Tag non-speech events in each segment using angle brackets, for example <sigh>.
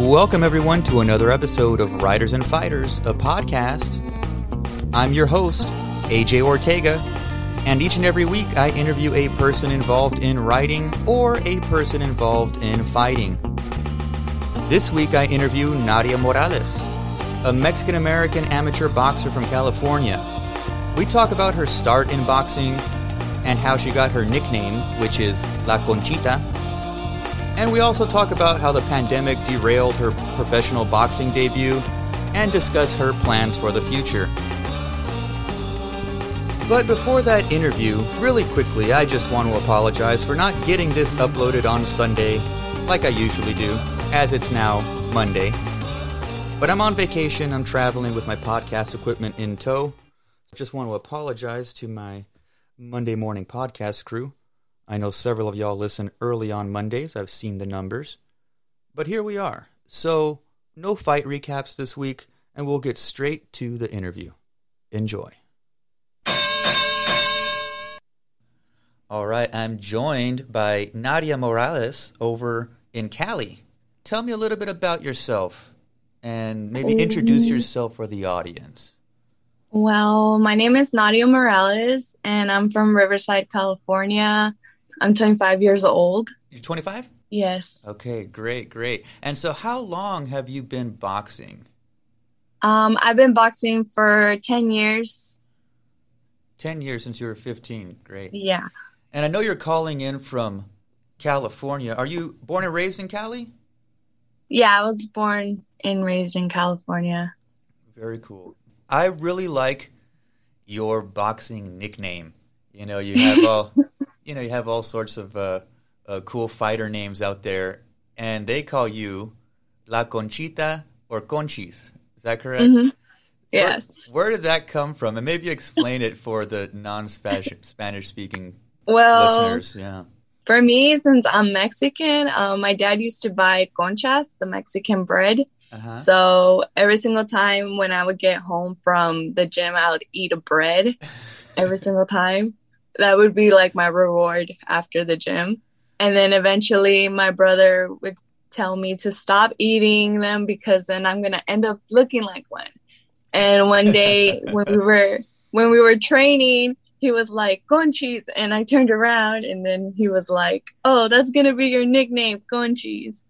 Welcome, everyone, to another episode of Writers and Fighters, a podcast. I'm your host, AJ Ortega, and each and every week I interview a person involved in writing or a person involved in fighting. This week I interview Nadia Morales, a Mexican American amateur boxer from California. We talk about her start in boxing and how she got her nickname, which is La Conchita. And we also talk about how the pandemic derailed her professional boxing debut and discuss her plans for the future. But before that interview, really quickly, I just want to apologize for not getting this uploaded on Sunday like I usually do, as it's now Monday. But I'm on vacation, I'm traveling with my podcast equipment in tow. Just want to apologize to my Monday morning podcast crew. I know several of y'all listen early on Mondays, I've seen the numbers. But here we are. So, no fight recaps this week, and we'll get straight to the interview. Enjoy. All right, I'm joined by Nadia Morales over in Cali. Tell me a little bit about yourself and maybe introduce yourself for the audience. Well, my name is Nadia Morales, and I'm from Riverside, California. I'm 25 years old. You're 25? Yes. Okay, great, great. And so, how long have you been boxing? Um, I've been boxing for 10 years. 10 years since you were 15. Great. Yeah. And I know you're calling in from California. Are you born and raised in Cali? Yeah, I was born and raised in California. Very cool. I really like your boxing nickname. You know, you have <laughs> all, you know, you have all sorts of uh, uh, cool fighter names out there, and they call you La Conchita or Conchis. Is that correct? Mhm. Yes. Where, where did that come from? And maybe explain it for the non-Spanish <laughs> speaking well, listeners. Yeah. for me, since I'm Mexican, um, my dad used to buy conchas, the Mexican bread. Uh-huh. So every single time when I would get home from the gym, I would eat a bread <laughs> every single time. That would be like my reward after the gym. And then eventually my brother would tell me to stop eating them because then I'm going to end up looking like one. And one day <laughs> when we were when we were training, he was like Conchis and I turned around and then he was like, "Oh, that's going to be your nickname, Conchis."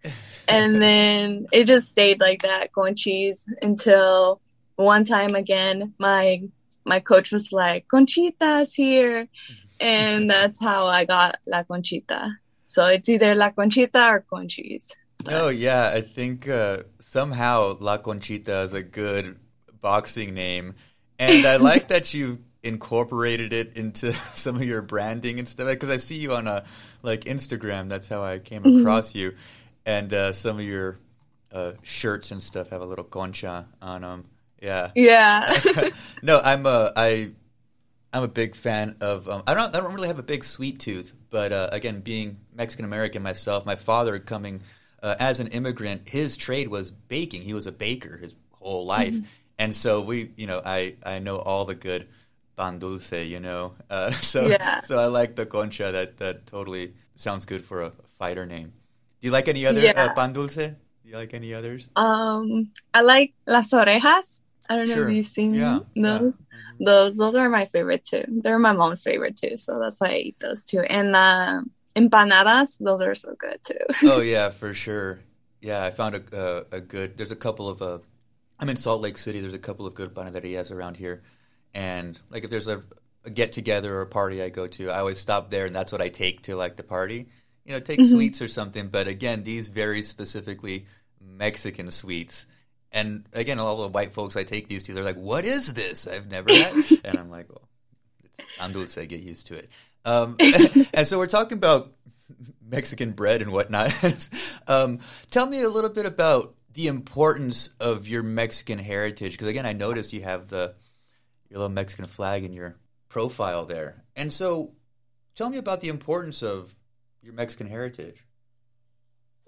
and <laughs> then it just stayed like that going until one time again my my coach was like conchita's here and that's how i got la conchita so it's either la conchita or conchis Oh yeah, I think uh, somehow La Conchita is a good boxing name, and I like that <laughs> you incorporated it into <laughs> some of your branding and stuff. Because I see you on a like Instagram. That's how I came across you, and uh, some of your uh, shirts and stuff have a little concha on them. Yeah. yeah <laughs> <laughs> no, I'm a I. I'm a big fan of. Um, I don't. I don't really have a big sweet tooth, but uh, again, being Mexican American myself, my father coming uh, as an immigrant, his trade was baking. He was a baker his whole life, and so we, you know, I I know all the good pan dulce, you know. Uh, <laughs> so Yeah. so I like the concha. That that totally sounds good for a fighter name. Do you like any other Yeah. uh, pan dulce? Do you like any others? um i like las orejas i don't know Sure. if you've seen Yeah, yeah. those those those are my favorite too they're my mom's favorite too so that's why i eat those too and uh empanadas those are so good too <laughs> oh yeah, for sure. Yeah, I found a a, a good. There's a couple of uh, I'm in Salt Lake City. There's a couple of good panaderias around here, and like if there's a, a get together or a party I go to, I always stop there, and that's what I take to like the party. You know, take sweets or something. But again, these very specifically Mexican sweets. And again, all the white folks I take these to, they're like, "What is this? I've never <laughs> had." and I'm like, "Well, it's pan dulce. Get used to it." Um, <laughs> and so we're talking about Mexican bread and whatnot. <laughs> um, tell me a little bit about the importance of your Mexican heritage, because again, I noticed you have the your little Mexican flag in your profile there. And so, tell me about the importance of your Mexican heritage.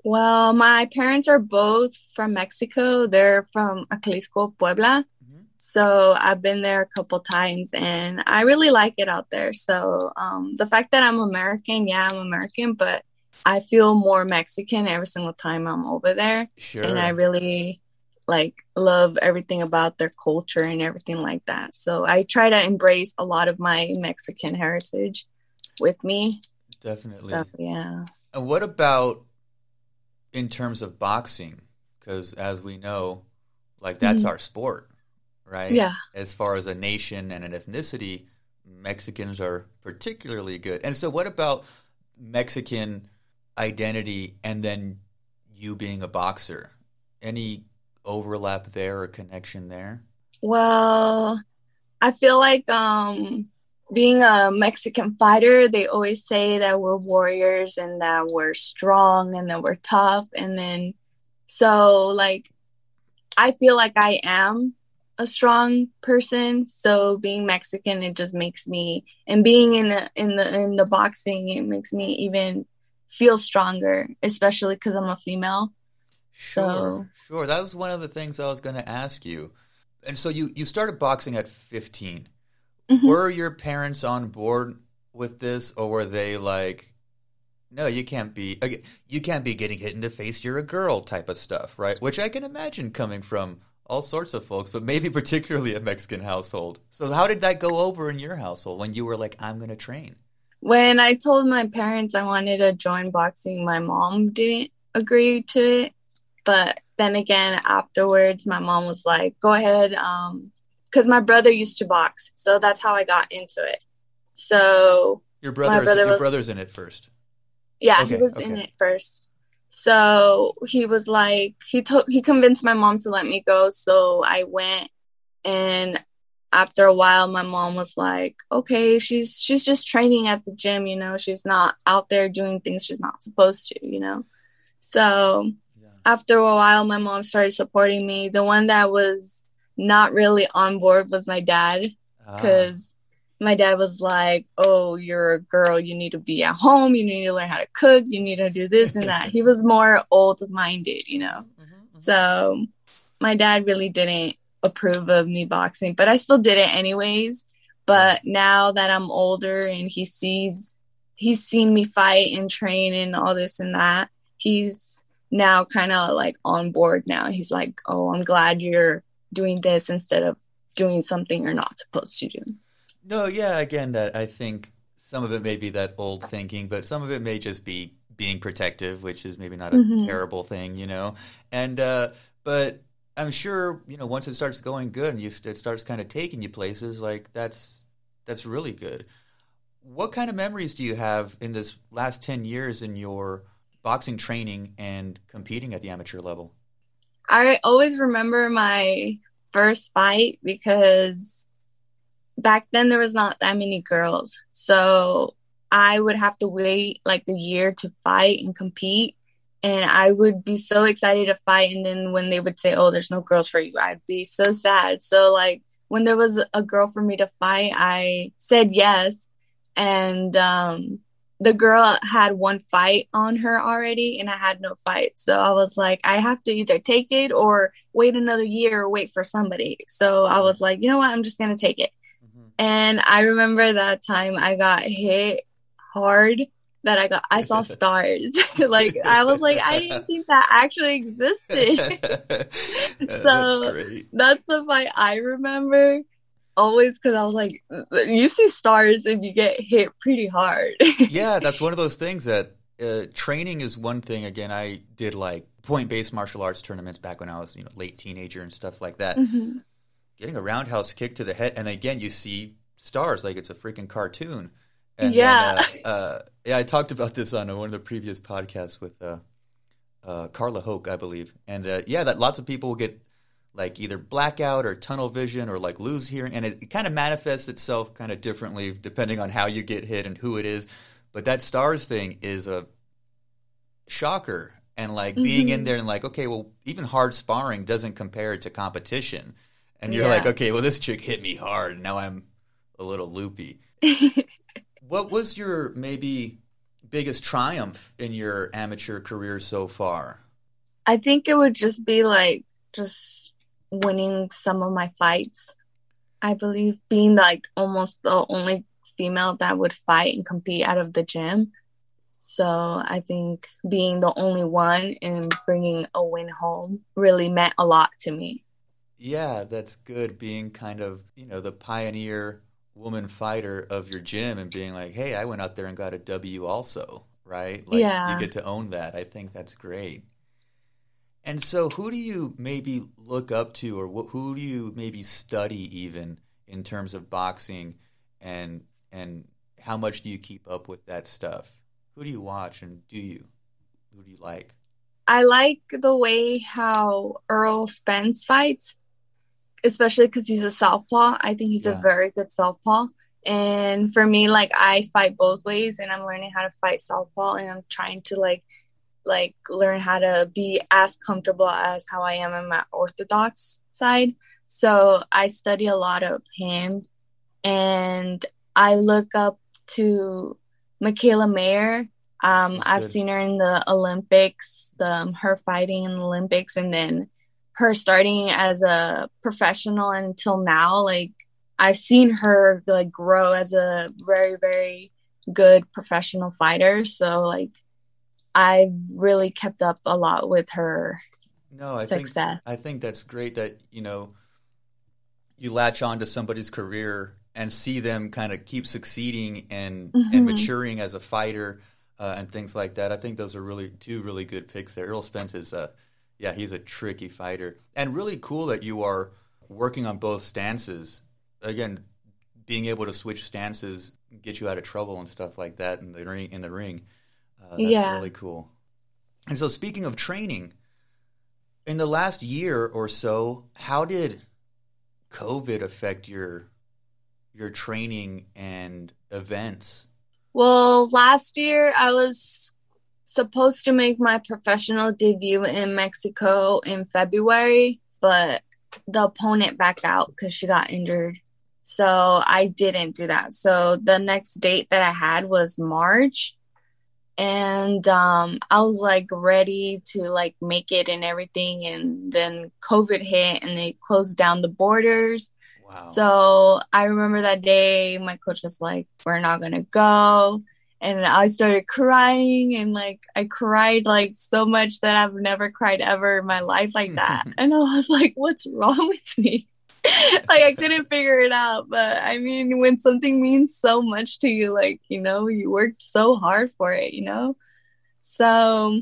Well, my parents are both from Mexico. They're from Acalisco, Puebla. Mhm. So I've been there a couple times and I really like it out there. So um, the fact that I'm American, yeah, I'm American, but I feel more Mexican every single time I'm over there. Sure. And I really like love everything about their culture and everything like that. So I try to embrace a lot of my Mexican heritage with me. Definitely. So yeah. And what about in terms of boxing? Because as we know, like that's Mhm. our sport, right? Yeah. As far as a nation and an ethnicity, Mexicans are particularly good. And so, what about Mexican identity and then you being a boxer? Any overlap there or connection there? Well, I feel like um being a Mexican fighter, they always say that we're warriors and that we're strong and that we're tough and then so like I feel like I am a strong person, so being Mexican it just makes me and being in the in the in the boxing it makes me even feel stronger, especially cuz I'm a female. Sure, So- sure. That was one of the things I was going to ask you. And so you you started boxing at 15. Mhm. Were your parents on board with this, or were they like, "No, you can't be you can't be getting hit in the face. You're a girl," type of stuff, right? Which I can imagine coming from all sorts of folks, but maybe <laughs> particularly a Mexican household. So how did that go over in your household when you were like, "I'm going to train"? When I told my parents I wanted to join boxing, my mom didn't agree to it. But then again, afterwards, my mom was like, go ahead. Um, because my brother used to box. So that's how I got into it. So Your brother, brother your was- brother's in it first. yeah, Okay, he was in it first. So he was like, he told, he convinced my mom to let me go. So I went, and after a while, my mom was like, okay, she's she's just training at the gym, you know, she's not out there doing things she's not supposed to, you know. So Yeah. after a while, my mom started supporting me. The one that was not really on board was my dad Ah, because my dad was like, "Oh, you're a girl. You need to be at home. You need to learn how to cook. You need to do this and that." he was more old-minded, you know. mhm, mhm. So my dad really didn't approve of me boxing, but I still did it anyways. But now that I'm older and he sees he's seen me fight and train and all this and that, he's now kind of like on board now. He's like, "Oh, I'm glad you're doing this instead of doing something you're not supposed to do." No, yeah, again, that I think some of it may be that old thinking, but some of it may just be being protective, which is maybe not a Mhm. terrible thing, you know. And uh, but I'm sure you know once it starts going good and you it starts kind of taking you places, like that's that's really good. What kind of memories do you have in this last ten years in your boxing training and competing at the amateur level? I always remember my first fight because back then there was not that many girls. So I would have to wait like a year to fight and compete. And I would be so excited to fight. And then when they would say, Oh, there's no girls for you, I'd be so sad. So, like, when there was a girl for me to fight, I said yes. And um, the girl had one fight on her already, and I had no fight. So I was like, I have to either take it or wait another year or wait for somebody. So I was like, you know what? I'm just going to take it. Mm-hmm. And I remember that time I got hit hard that I got I saw <laughs> stars. <laughs> like I was like I didn't <laughs> think that actually existed. So- great. That's the fight I remember always cuz I was like you see stars if you get hit pretty hard. <laughs> yeah, that's one of those things that uh, training is one thing. Again, I did like point based martial arts tournaments back when I was you know late teenager and stuff like that. Mhm. Getting a roundhouse kick to the head, and again you see stars like it's a freaking cartoon. And Yeah. Then, uh, uh, yeah, I talked about this on one of the previous podcasts with uh, uh, Carla Hoke, I believe, and uh, yeah, that lots of people will get like either blackout or tunnel vision or like lose hearing, and it, it kind of manifests itself kind of differently depending on how you get hit and who it is. But that stars thing is a shocker, and like being in Mhm. there and like, okay, well, even hard sparring doesn't compare to competition, and you're Yeah. like, okay, well, this chick hit me hard, and now I'm a little loopy. <laughs> What was your maybe biggest triumph in your amateur career so far? I think it would just be like just winning some of my fights. I believe being like almost the only female that would fight and compete out of the gym. So I think being the only one and bringing a win home really meant a lot to me. Yeah, that's good. Being kind of, you know, the pioneer woman fighter of your gym and being like, hey, I went out there and got a W also, right? Like, yeah. You get to own that. I think that's great. And so, who do you maybe look up to, or wh- who do you maybe study even in terms of boxing, and and how much do you keep up with that stuff? Who do you watch, and do you who do you like? I like the way how Errol Spence fights especially because he's a southpaw. I think he's yeah. a very good southpaw. And for me, like I fight both ways, and I'm learning how to fight southpaw, and I'm trying to like like learn how to be as comfortable as how I am in my orthodox side. So I study a lot of him, and I look up to Mikaela Mayer. Um, I've seen her in the Olympics, the, um, her fighting in the Olympics, and then her starting as a professional until now like i've seen her like grow as a very very good professional fighter so like i've really kept up a lot with her no I success think, i think that's great that you know you latch on to somebody's career and see them kind of keep succeeding and mm-hmm. and maturing as a fighter uh, and things like that i think those are really two really good picks there Errol spence is a, yeah, he's a tricky fighter, and really cool that you are working on both stances. Again, being able to switch stances get you out of trouble and stuff like that in the ring. In the ring, Oh, that's yeah. really cool. And so, speaking of training, in the last year or so, how did COVID affect your your training and events? Well, last year I was supposed to make my professional debut in Mexico in February, but the opponent backed out because she got injured. So I didn't do that. So the next date that I had was March. And um, I was like ready to like make it and everything. And then COVID hit and they closed down the borders. Wow. So I remember that day my coach was like, We're not going to go and I started crying and like I cried like so much that I've never cried ever in my life like that. <laughs> and I was like, what's wrong with me? <laughs> like I couldn't figure it out. But I mean, when something means so much to you, like, you know, you worked so hard for it, you know? So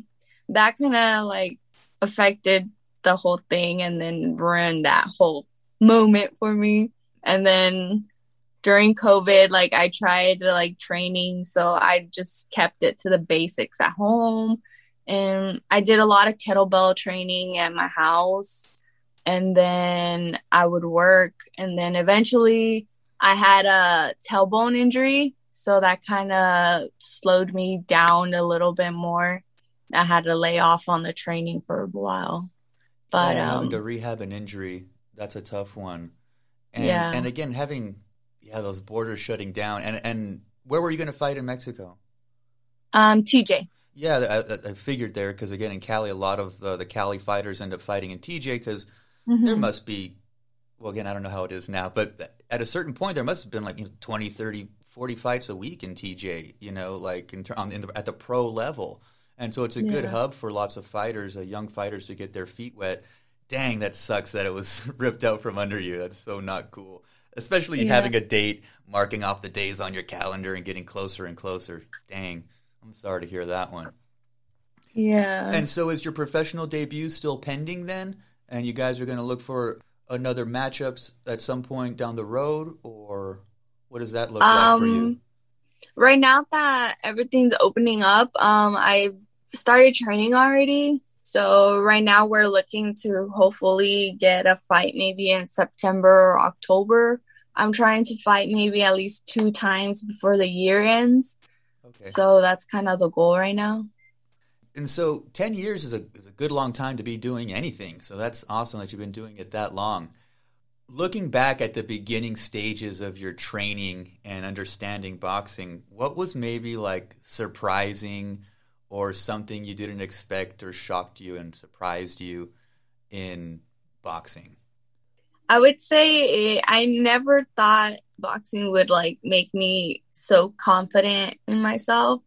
that kind of like affected the whole thing and then ruined that whole moment for me. And then during COVID, like I tried like training, so I just kept it to the basics at home. And I did a lot of kettlebell training at my house. And then I would work. And then eventually I had a tailbone injury. So that kind of slowed me down a little bit more. I had to lay off on the training for a while. But yeah, having um, to rehab an injury, that's a tough one. And, yeah. and again, having yeah, those borders shutting down. And and where were you going to fight in Mexico? Um, TJ. Yeah, I, I figured there because again in Cali, a lot of uh, the Cali fighters end up fighting in TJ because mm-hmm. there must be. Well, again, I don't know how it is now, but at a certain point, there must have been like you know, 20, 30, 40 fights a week in TJ. You know, like in, on, in the, at the pro level, and so it's a yeah. good hub for lots of fighters, uh, young fighters, to get their feet wet. Dang, that sucks that it was <laughs> ripped out from under you. That's so not cool especially yeah. having a date, marking off the days on your calendar, and getting closer and closer. Dang, I'm sorry to hear that one. Yeah. And so, is your professional debut still pending then? And you guys are going to look for another matchups at some point down the road, or what does that look um, like for you? Um, right now that everything's opening up, um, I started training already. So right now we're looking to hopefully get a fight maybe in September or October. I'm trying to fight maybe at least two times before the year ends. Okay. So that's kind of the goal right now. And so 10 years is a, is a good long time to be doing anything. So that's awesome that you've been doing it that long. Looking back at the beginning stages of your training and understanding boxing, what was maybe like surprising or something you didn't expect or shocked you and surprised you in boxing? I would say eh, I never thought boxing would like make me so confident in myself.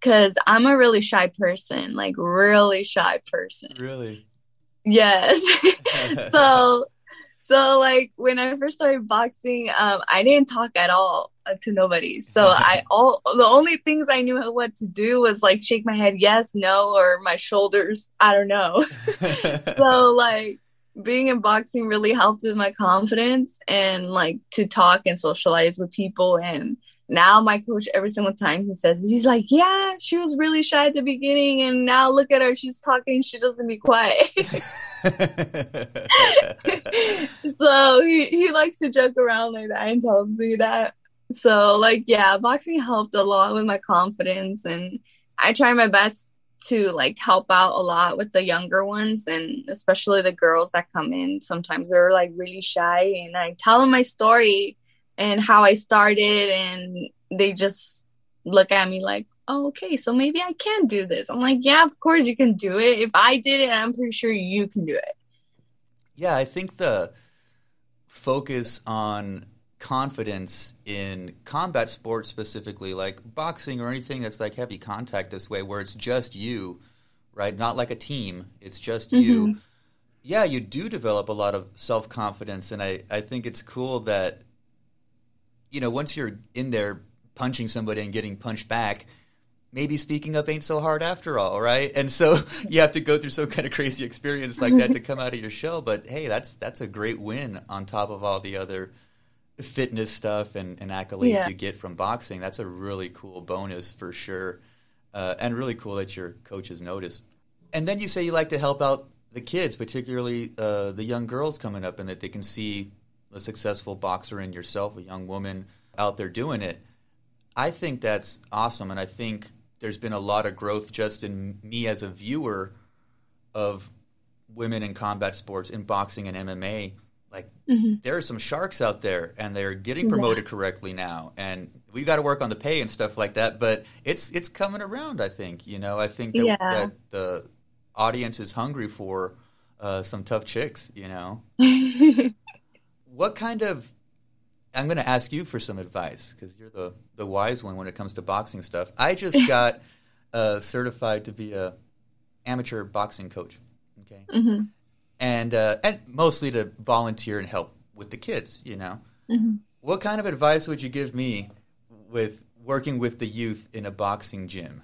Because I'm a really shy person, like really shy person. Really? Yes. <laughs> so so like when I first started boxing, um, I didn't talk at all uh, to nobody. So I <laughs> all the only things I knew what to do was like shake my head yes, no, or my shoulders. I don't know. <laughs> so like being in boxing really helped with my confidence and like to talk and socialize with people and now my coach every single time he says he's like yeah she was really shy at the beginning and now look at her she's talking she doesn't be quiet. <laughs> So he, he likes to joke around like that and tells me that. So like yeah boxing helped a lot with my confidence and i try my best to like help out a lot with the younger ones and especially the girls that come in. Sometimes they're like really shy and i tell them my story and how i started and they just look at me like oh, okay so maybe i can do this i'm like yeah of course you can do it if i did it i'm pretty sure you can do it yeah i think the focus on confidence in combat sports specifically, like boxing or anything that's like heavy contact this way, where it's just you, right? Not like a team, it's just mm-hmm. you. Yeah, you do develop a lot of self confidence, and I, I think it's cool that, you know, once you're in there punching somebody and getting punched back, maybe speaking up ain't so hard after all, right? And so <laughs> you have to go through some kind of crazy experience like that to come out of your shell. But hey, that's that's a great win on top of all the other fitness stuff and, and accolades yeah. you get from boxing, that's a really cool bonus for sure. Uh, and really cool that your coaches notice. And then you say you like to help out the kids, particularly uh, the young girls coming up, and that they can see a successful boxer in yourself, a young woman out there doing it. I think that's awesome, and I think there's been a lot of growth just in me as a viewer of women in combat sports, in boxing and MMA, like mm-hmm. there are some sharks out there and they're getting promoted yeah. correctly now and we've got to work on the pay and stuff like that but it's it's coming around i think you know i think that, yeah. that the audience is hungry for uh, some tough chicks you know <laughs> what kind of i'm going to ask you for some advice because you're the the wise one when it comes to boxing stuff i just <laughs> got uh, certified to be a amateur boxing coach okay mm-hmm and uh, and mostly to volunteer and help with the kids. You know, mm-hmm. what kind of advice would you give me with working with the youth in a boxing gym?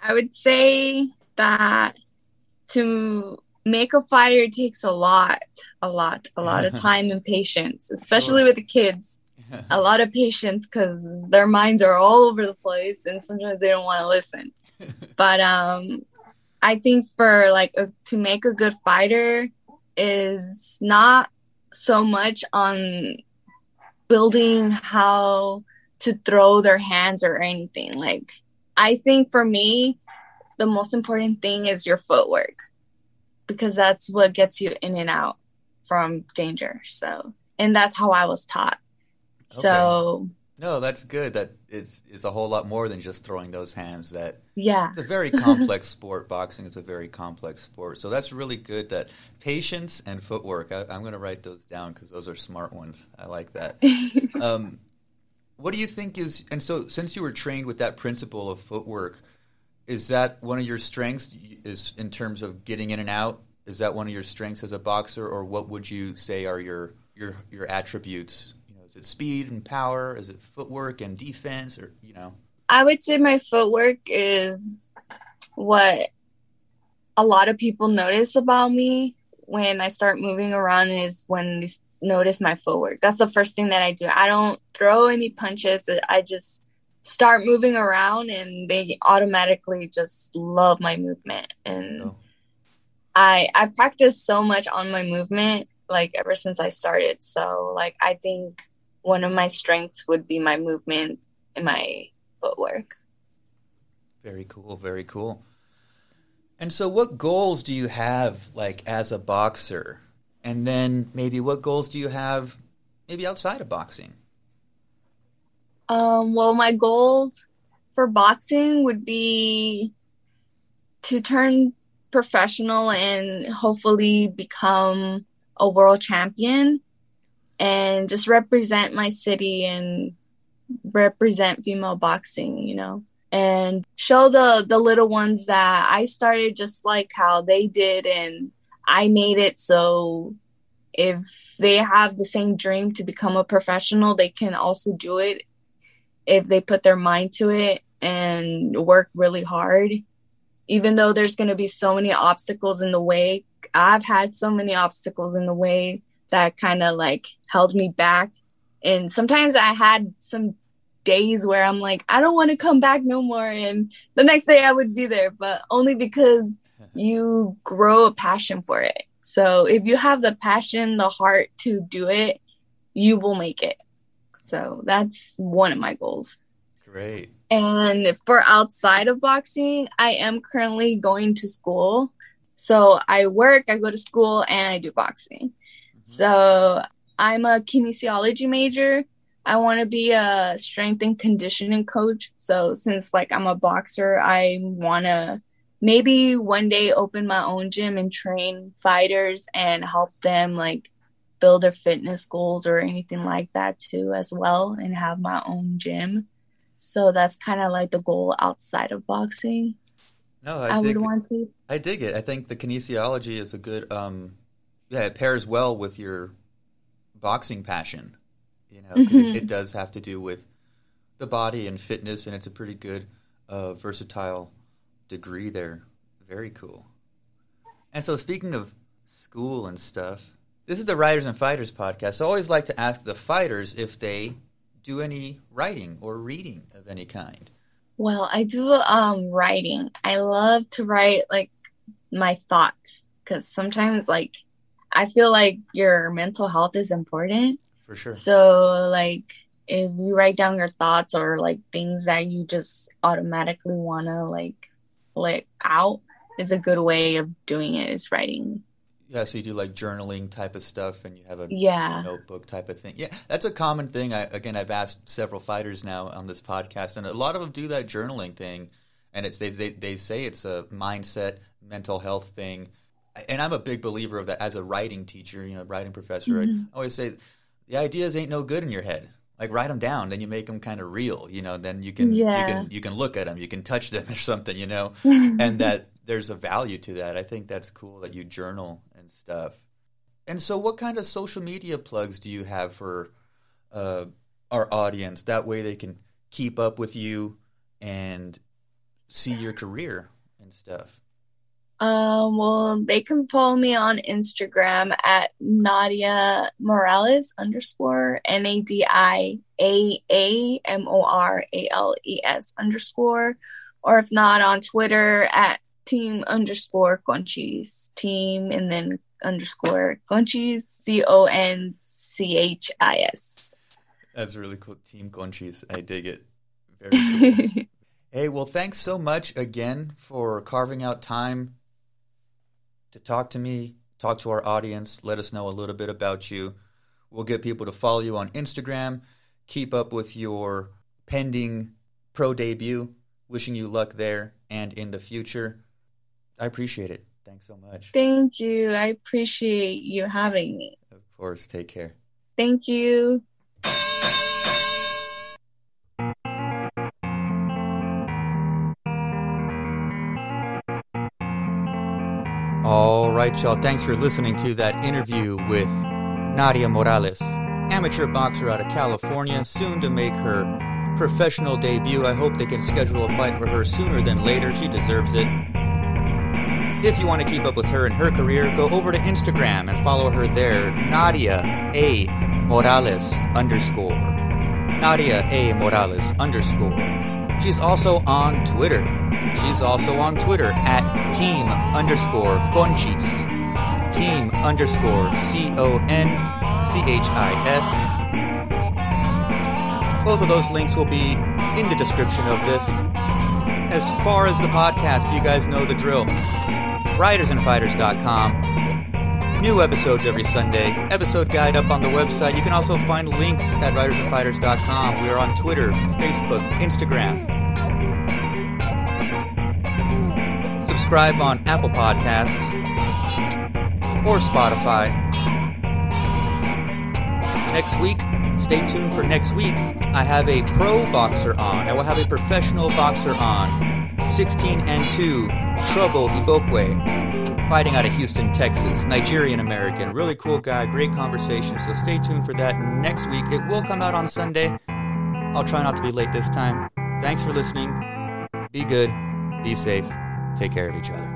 I would say that to make a fighter takes a lot, a lot, a lot of <laughs> time and patience, especially sure. with the kids. a lot of patience because their minds are all over the place and sometimes they don't want to listen. <laughs> but um, I think for like a, to make a good fighter is not so much on building how to throw their hands or anything. Like I think for me, the most important thing is your footwork because that's what gets you in and out from danger. So, and that's how I was taught. Okay. So no, that's good. That it's it's a whole lot more than just throwing those hands. That yeah, it's a very complex <laughs> sport. Boxing is a very complex sport. So that's really good. That patience and footwork. I, am going to write those down because those are smart ones. I like that. <laughs> um, what do you think is? And so, since you were trained with that principle of footwork, is that one of your strengths? Is in terms of getting in and out? Is that one of your strengths as a boxer, or what would you say are your your your attributes You know, is it speed and power? Is it footwork and defense, or you know? I would say my footwork is what a lot of people notice about me when I start moving around is when they notice my footwork. That's the first thing that I do. I don't throw any punches. I just start moving around and they automatically just love my movement and oh. I I practice so much on my movement like ever since I started. So like I think one of my strengths would be my movement and my footwork. Very cool, very cool. And so what goals do you have like as a boxer? And then maybe what goals do you have maybe outside of boxing? Um, well, my goals for boxing would be to turn professional and hopefully become a world champion and just represent my city and represent female boxing, you know. and show the the little ones that I started just like how they did and I made it so if they have the same dream to become a professional, they can also do it if they put their mind to it and work really hard. Even though there's going to be so many obstacles in the way, I've had so many obstacles in the way that kind of like held me back. And sometimes I had some days where I'm like, I don't want to come back no more. And the next day I would be there, but only because <laughs> you grow a passion for it. So if you have the passion, the heart to do it, you will make it. So that's one of my goals. Great. And for outside of boxing, I am currently going to school. So I work, I go to school, and I do boxing. Mm-hmm. So I'm a kinesiology major. I want to be a strength and conditioning coach. So since like I'm a boxer, I want to maybe one day open my own gym and train fighters and help them like build their fitness goals or anything like that too as well and have my own gym so that's kind of like the goal outside of boxing no i, I would want to i dig it i think the kinesiology is a good um yeah it pairs well with your boxing passion you know mm-hmm. it, it, does have to do with the body and fitness and it's a pretty good uh, versatile degree there. Very cool. And so, speaking of school and stuff, this is the Writers and Fighters podcast. I always like to ask the fighters if they do any writing or reading of any kind. Well, I do um, writing. I love to write like my thoughts because sometimes, like, I feel like your mental health is important. For sure. So, like, if you write down your thoughts or like things that you just automatically want to like let out is a good way of doing it is writing yeah so you do like journaling type of stuff and you have a yeah. notebook type of thing yeah that's a common thing I, again i've asked several fighters now on this podcast and a lot of them do that journaling thing and it's they, they, they say it's a mindset mental health thing and i'm a big believer of that as a writing teacher you know writing professor mm-hmm. i always say the ideas ain't no good in your head like write them down then you make them kind of real you know then you can yeah. you can you can look at them you can touch them <laughs> or something you know <laughs> and that there's a value to that i think that's cool that you journal and stuff. And so what kind of social media plugs do you have for uh, our audience? That way they can keep up with you and see your career and stuff. Um, well, they can follow me on Instagram at Nadia Morales underscore N A D I A A M O R A L E S underscore, or if not on Twitter at team underscore Conchis team and then underscore Conchis C O N C H I S. That's really cool. Team Conchis. I dig it. Very cool. <laughs> hey, well, thanks so much again for carving out time to talk to me, talk to our audience, let us know a little bit about you. We'll get people to follow you on Instagram, keep up with your pending pro debut. Wishing you luck there and in the future. I appreciate it. Thanks so much. Thank you. I appreciate you having me. Of course. Take care. Thank you. All right, y'all. Thanks for listening to that interview with Nadia Morales, amateur boxer out of California, soon to make her professional debut. I hope they can schedule a fight for her sooner than later. She deserves it. If you want to keep up with her and her career, go over to Instagram and follow her there, Nadia A. Morales underscore. Nadia A. Morales underscore. She's also on Twitter. She's also on Twitter at team underscore conchis. Team underscore C O N C H I S. Both of those links will be in the description of this. As far as the podcast, you guys know the drill. WritersandFighters.com New episodes every Sunday. Episode guide up on the website. You can also find links at writersandfighters.com. We are on Twitter, Facebook, Instagram. Subscribe on Apple Podcasts or Spotify. Next week, stay tuned for next week. I have a pro boxer on. I will have a professional boxer on. 16 and 2, Trouble Ibokwe, fighting out of Houston, Texas. Nigerian American. Really cool guy. Great conversation. So stay tuned for that next week. It will come out on Sunday. I'll try not to be late this time. Thanks for listening. Be good. Be safe. Take care of each other.